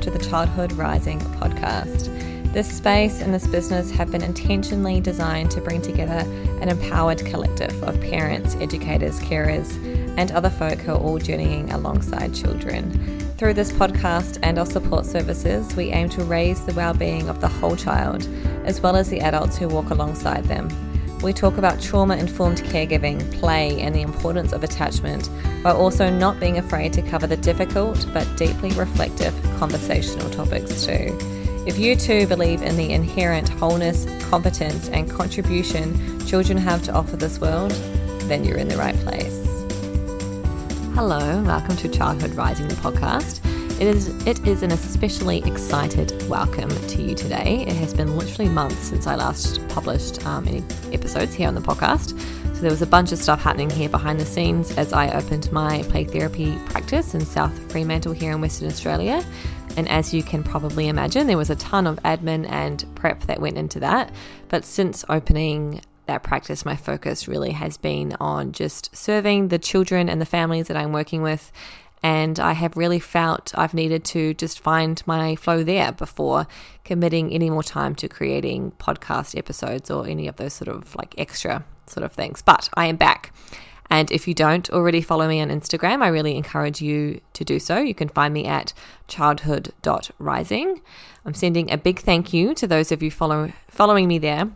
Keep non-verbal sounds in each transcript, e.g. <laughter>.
to the Childhood Rising podcast. This space and this business have been intentionally designed to bring together an empowered collective of parents, educators, carers, and other folk who are all journeying alongside children. Through this podcast and our support services, we aim to raise the well-being of the whole child, as well as the adults who walk alongside them. We talk about trauma informed caregiving, play, and the importance of attachment, while also not being afraid to cover the difficult but deeply reflective conversational topics too. If you too believe in the inherent wholeness, competence, and contribution children have to offer this world, then you're in the right place. Hello, welcome to Childhood Rising, the podcast. It is, it is an especially excited welcome to you today. It has been literally months since I last published um, any episodes here on the podcast. So there was a bunch of stuff happening here behind the scenes as I opened my play therapy practice in South Fremantle here in Western Australia. And as you can probably imagine, there was a ton of admin and prep that went into that. But since opening that practice, my focus really has been on just serving the children and the families that I'm working with and I have really felt I've needed to just find my flow there before committing any more time to creating podcast episodes or any of those sort of like extra sort of things. But I am back. And if you don't already follow me on Instagram, I really encourage you to do so. You can find me at childhood.rising. I'm sending a big thank you to those of you follow, following me there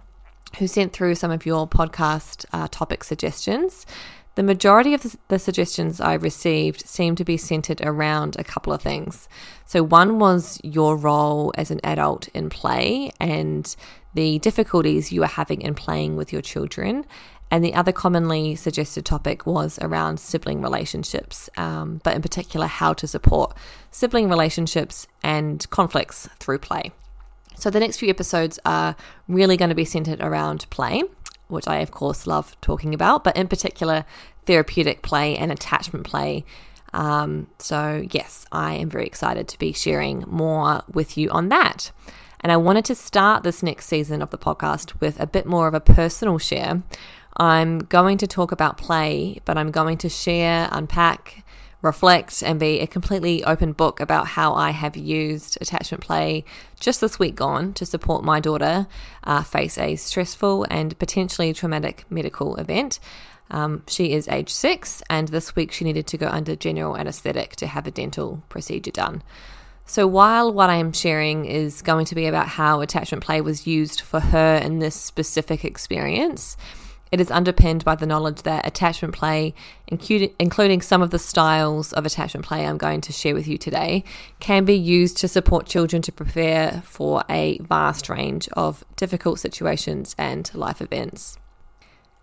who sent through some of your podcast uh, topic suggestions. The majority of the suggestions I received seemed to be centered around a couple of things. So, one was your role as an adult in play and the difficulties you are having in playing with your children. And the other commonly suggested topic was around sibling relationships, um, but in particular, how to support sibling relationships and conflicts through play. So, the next few episodes are really going to be centered around play which I, of course, love talking about, but in particular, therapeutic play and attachment play. Um, so, yes, I am very excited to be sharing more with you on that. And I wanted to start this next season of the podcast with a bit more of a personal share. I'm going to talk about play, but I'm going to share, unpack, reflect and be a completely open book about how I have used attachment play just this week gone to support my daughter uh, face a stressful and potentially traumatic medical event. Um, she is age six, and this week she needed to go under general anesthetic to have a dental procedure done. So, while what I am sharing is going to be about how attachment play was used for her in this specific experience, it is underpinned by the knowledge that attachment play, including some of the styles of attachment play I'm going to share with you today, can be used to support children to prepare for a vast range of difficult situations and life events.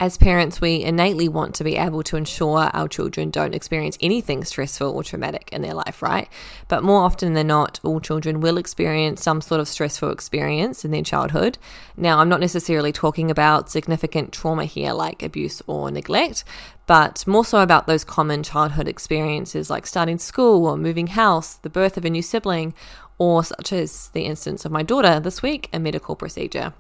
As parents, we innately want to be able to ensure our children don't experience anything stressful or traumatic in their life, right? But more often than not, all children will experience some sort of stressful experience in their childhood. Now, I'm not necessarily talking about significant trauma here, like abuse or neglect, but more so about those common childhood experiences like starting school or moving house, the birth of a new sibling, or such as the instance of my daughter this week, a medical procedure.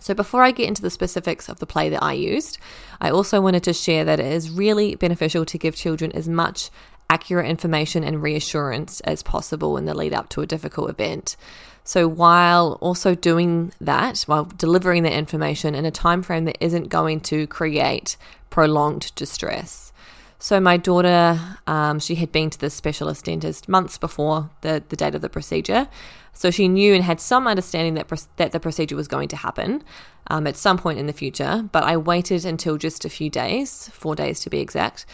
So, before I get into the specifics of the play that I used, I also wanted to share that it is really beneficial to give children as much accurate information and reassurance as possible in the lead up to a difficult event. So, while also doing that, while delivering the information in a time frame that isn't going to create prolonged distress. So my daughter, um, she had been to the specialist dentist months before the, the date of the procedure. So she knew and had some understanding that, that the procedure was going to happen um, at some point in the future. But I waited until just a few days, four days to be exact,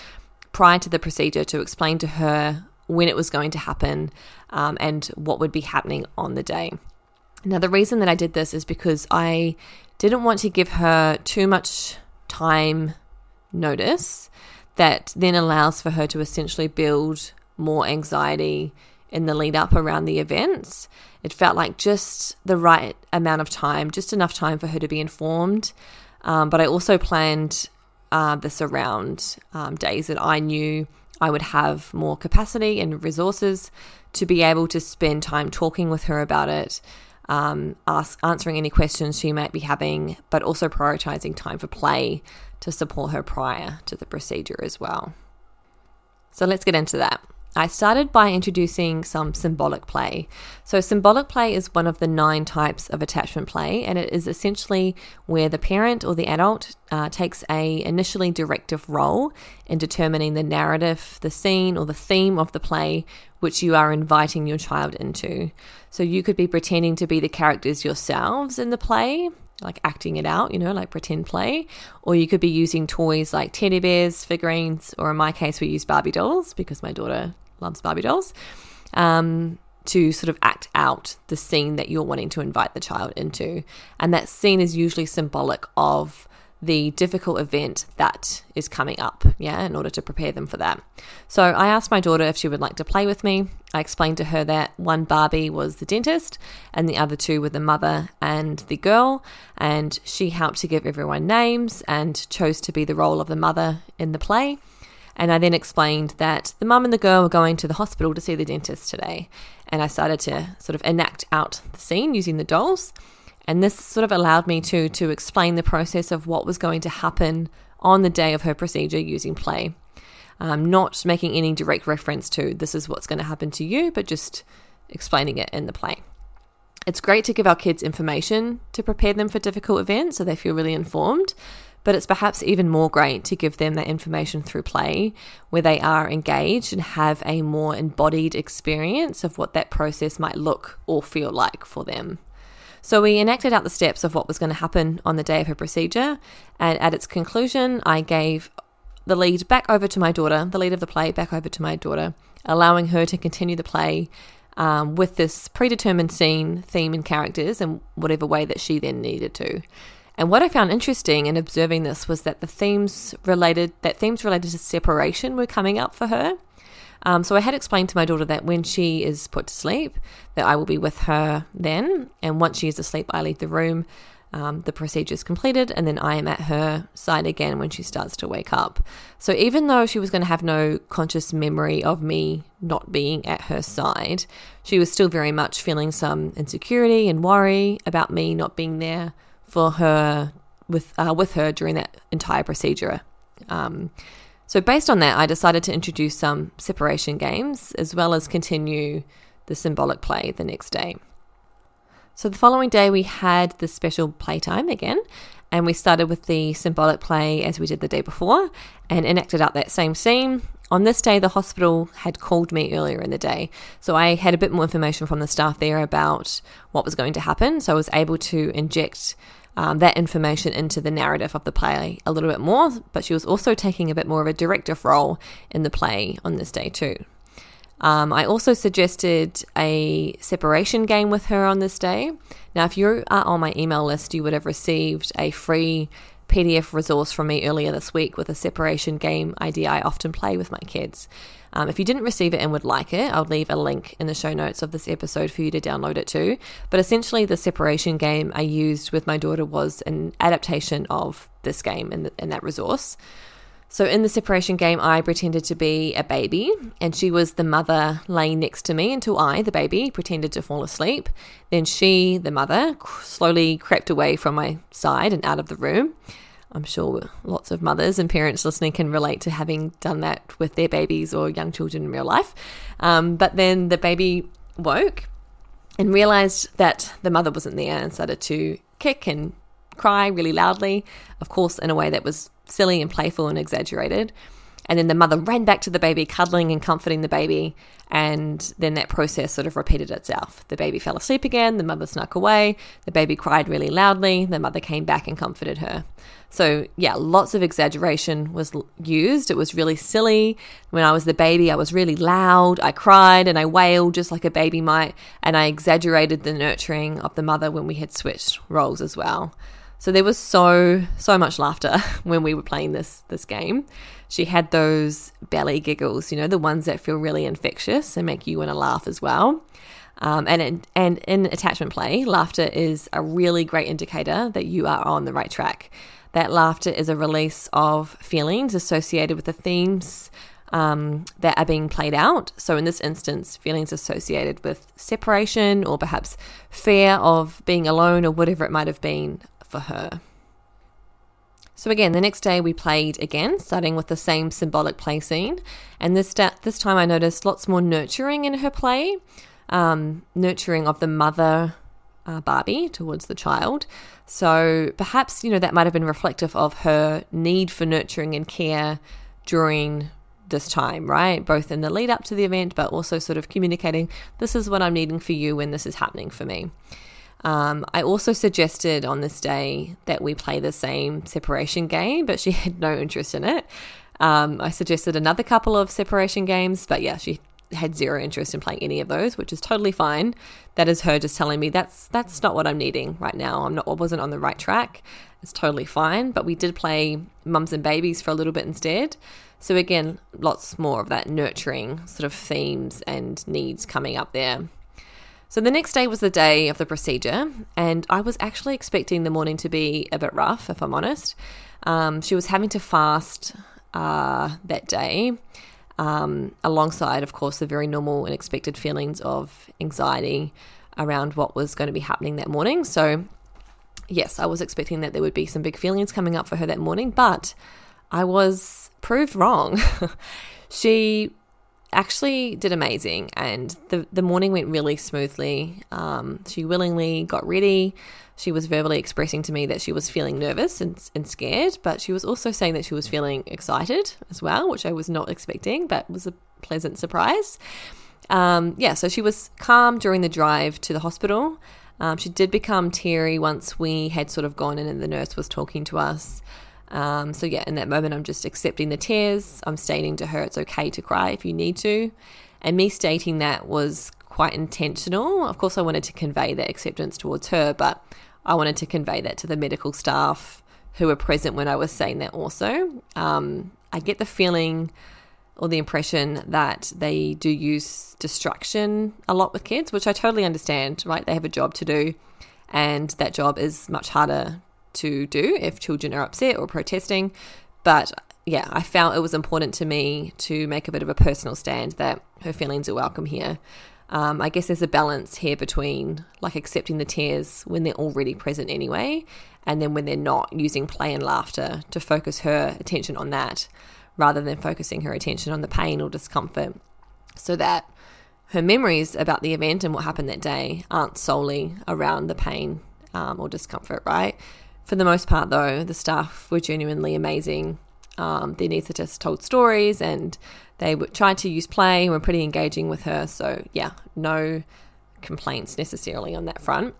prior to the procedure to explain to her when it was going to happen um, and what would be happening on the day. Now, the reason that I did this is because I didn't want to give her too much time notice that then allows for her to essentially build more anxiety in the lead up around the events. It felt like just the right amount of time, just enough time for her to be informed. Um, but I also planned uh, this around um, days that I knew I would have more capacity and resources to be able to spend time talking with her about it, um, ask, answering any questions she might be having, but also prioritizing time for play to support her prior to the procedure as well. So let's get into that. I started by introducing some symbolic play. So, symbolic play is one of the nine types of attachment play, and it is essentially where the parent or the adult uh, takes a initially directive role in determining the narrative, the scene, or the theme of the play which you are inviting your child into. So, you could be pretending to be the characters yourselves in the play, like acting it out, you know, like pretend play, or you could be using toys like teddy bears, figurines, or in my case, we use Barbie dolls because my daughter loves Barbie dolls, um, to sort of act out the scene that you're wanting to invite the child into. And that scene is usually symbolic of the difficult event that is coming up, yeah, in order to prepare them for that. So I asked my daughter if she would like to play with me. I explained to her that one Barbie was the dentist and the other two were the mother and the girl, and she helped to give everyone names and chose to be the role of the mother in the play. And I then explained that the mum and the girl were going to the hospital to see the dentist today. And I started to sort of enact out the scene using the dolls. And this sort of allowed me to to explain the process of what was going to happen on the day of her procedure using play. Um, not making any direct reference to this is what's going to happen to you, but just explaining it in the play. It's great to give our kids information to prepare them for difficult events so they feel really informed, but it's perhaps even more great to give them that information through play where they are engaged and have a more embodied experience of what that process might look or feel like for them. So we enacted out the steps of what was going to happen on the day of her procedure, and at its conclusion, I gave the lead back over to my daughter, the lead of the play back over to my daughter, allowing her to continue the play um, with this predetermined scene, theme, and characters in whatever way that she then needed to. And what I found interesting in observing this was that the themes related that themes related to separation were coming up for her. Um, so I had explained to my daughter that when she is put to sleep, that I will be with her then, and once she is asleep, I leave the room. Um, the procedure is completed, and then I am at her side again when she starts to wake up. So even though she was going to have no conscious memory of me not being at her side, she was still very much feeling some insecurity and worry about me not being there for her with uh, with her during that entire procedure. Um, so based on that, I decided to introduce some separation games as well as continue the symbolic play the next day. So the following day, we had the special playtime again, and we started with the symbolic play as we did the day before and enacted out that same scene. On this day, the hospital had called me earlier in the day, so I had a bit more information from the staff there about what was going to happen. So I was able to inject um, that information into the narrative of the play a little bit more, but she was also taking a bit more of a directive role in the play on this day too. Um, I also suggested a separation game with her on this day. Now, if you are on my email list, you would have received a free PDF resource from me earlier this week with a separation game idea I often play with my kids. Um, if you didn't receive it and would like it, I'll leave a link in the show notes of this episode for you to download it too. But essentially, the separation game I used with my daughter was an adaptation of this game and, in that resource. So, in the separation game, I pretended to be a baby, and she was the mother laying next to me until I, the baby, pretended to fall asleep. Then she, the mother, slowly crept away from my side and out of the room. I'm sure lots of mothers and parents listening can relate to having done that with their babies or young children in real life. Um, but then the baby woke and realized that the mother wasn't there and started to kick and cry really loudly, of course, in a way that was silly and playful and exaggerated. And then the mother ran back to the baby, cuddling and comforting the baby. And then that process sort of repeated itself. The baby fell asleep again, the mother snuck away, the baby cried really loudly, the mother came back and comforted her. So, yeah, lots of exaggeration was used. It was really silly. When I was the baby, I was really loud. I cried and I wailed just like a baby might. And I exaggerated the nurturing of the mother when we had switched roles as well. So there was so so much laughter <laughs> when we were playing this this game. She had those belly giggles, you know, the ones that feel really infectious and make you want to laugh as well. Um, and in, and in attachment play, laughter is a really great indicator that you are on the right track. That laughter is a release of feelings associated with the themes um, that are being played out. So, in this instance, feelings associated with separation or perhaps fear of being alone or whatever it might have been for her. So again, the next day we played again, starting with the same symbolic play scene, and this this time I noticed lots more nurturing in her play, um, nurturing of the mother uh, Barbie towards the child. So perhaps you know that might have been reflective of her need for nurturing and care during this time, right? Both in the lead up to the event, but also sort of communicating this is what I'm needing for you when this is happening for me. Um, I also suggested on this day that we play the same separation game, but she <laughs> had no interest in it. Um, I suggested another couple of separation games, but yeah, she had zero interest in playing any of those, which is totally fine. That is her just telling me that's that's not what I'm needing right now. I'm not I wasn't on the right track. It's totally fine. But we did play mums and babies for a little bit instead. So again, lots more of that nurturing sort of themes and needs coming up there. So the next day was the day of the procedure, and I was actually expecting the morning to be a bit rough, if I'm honest. Um, she was having to fast uh, that day, um, alongside, of course, the very normal and expected feelings of anxiety around what was going to be happening that morning. So, yes, I was expecting that there would be some big feelings coming up for her that morning, but I was proved wrong. <laughs> she actually did amazing, and the the morning went really smoothly. Um, she willingly got ready. She was verbally expressing to me that she was feeling nervous and, and scared, but she was also saying that she was feeling excited as well, which I was not expecting, but was a pleasant surprise. Um, yeah, so she was calm during the drive to the hospital. Um, she did become teary once we had sort of gone in and the nurse was talking to us. Um, so, yeah, in that moment, I'm just accepting the tears. I'm stating to her it's okay to cry if you need to. And me stating that was quite intentional. Of course, I wanted to convey that acceptance towards her, but I wanted to convey that to the medical staff who were present when I was saying that also. Um, I get the feeling or the impression that they do use distraction a lot with kids, which I totally understand, right? They have a job to do, and that job is much harder to do if children are upset or protesting. But yeah, I felt it was important to me to make a bit of a personal stand that her feelings are welcome here. Um, I guess there's a balance here between like accepting the tears when they're already present anyway, and then when they're not, using play and laughter to focus her attention on that rather than focusing her attention on the pain or discomfort so that her memories about the event and what happened that day aren't solely around the pain um, or discomfort, right? For the most part, though, the staff were genuinely amazing. Um, the anaesthetists told stories and they tried to use play and were pretty engaging with her. So, yeah, no complaints necessarily on that front.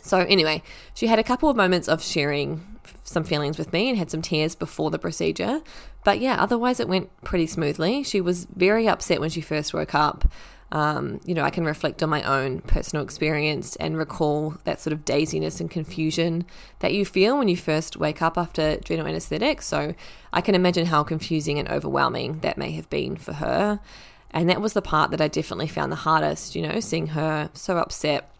So, anyway, she had a couple of moments of sharing some feelings with me and had some tears before the procedure. But yeah, otherwise it went pretty smoothly. She was very upset when she first woke up um, you know, I can reflect on my own personal experience and recall that sort of daziness and confusion that you feel when you first wake up after a general anesthetic. So I can imagine how confusing and overwhelming that may have been for her. And that was the part that I definitely found the hardest, you know, seeing her so upset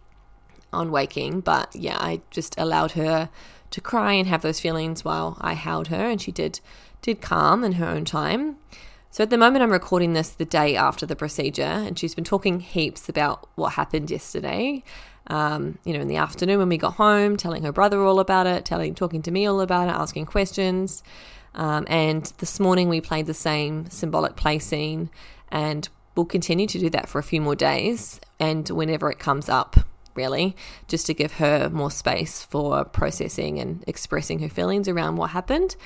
on waking. But yeah, I just allowed her to cry and have those feelings while I held her, and she did did calm in her own time. So at the moment, I'm recording this the day after the procedure, and she's been talking heaps about what happened yesterday. Um, you know, in the afternoon when we got home, telling her brother all about it, telling, talking to me all about it, asking questions. Um, and this morning we played the same symbolic play scene, and we'll continue to do that for a few more days. And whenever it comes up, really, just to give her more space for processing and expressing her feelings around what happened.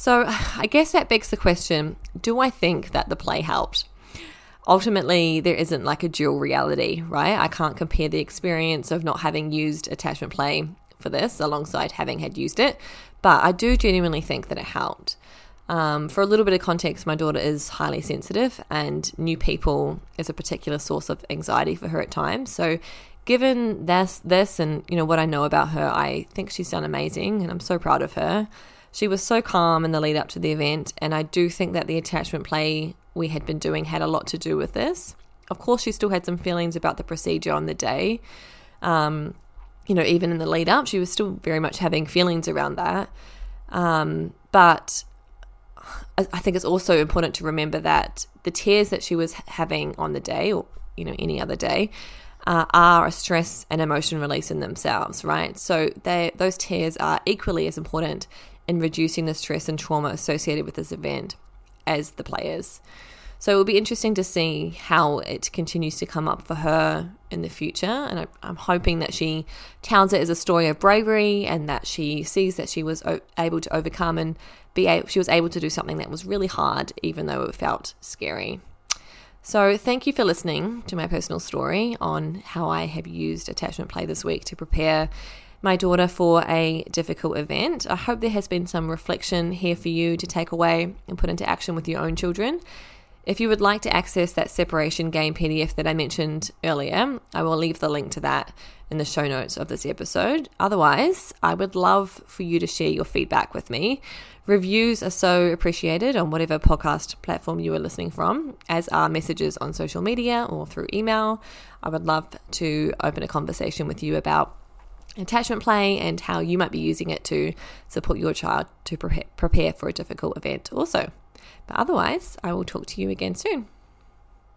So <sighs> I guess that begs the question do I think that the play helped? Ultimately, there isn't like a dual reality, right? I can't compare the experience of not having used attachment play for this alongside having had used it, but I do genuinely think that it helped. Um, for a little bit of context, my daughter is highly sensitive, and new people is a particular source of anxiety for her at times. So, given this, this, and you know what I know about her, I think she's done amazing, and I'm so proud of her. She was so calm in the lead up to the event, and I do think that the attachment play we had been doing had a lot to do with this. Of course, she still had some feelings about the procedure on the day. Um, you know, even in the lead up, she was still very much having feelings around that. Um, but I think it's also important to remember that the tears that she was having on the day, or you know, any other day, uh, are a stress and emotion release in themselves, right? So they those tears are equally as important in reducing the stress and trauma associated with this event as the players. So it will be interesting to see how it continues to come up for her in the future. And I, am hoping that she tells it as a story of bravery and that she sees that she was able to overcome and be able, she was able to do something that was really hard, even though it felt scary. So, thank you for listening to my personal story on how I have used attachment play this week to prepare my daughter for a difficult event. I hope there has been some reflection here for you to take away and put into action with your own children. If you would like to access that separation game PDF that I mentioned earlier, I will leave the link to that in the show notes of this episode. Otherwise, I would love for you to share your feedback with me. Reviews are so appreciated on whatever podcast platform you are listening from, as are messages on social media or through email. I would love to open a conversation with you about attachment play and how you might be using it to support your child to prepare for a difficult event also. But otherwise, I will talk to you again soon.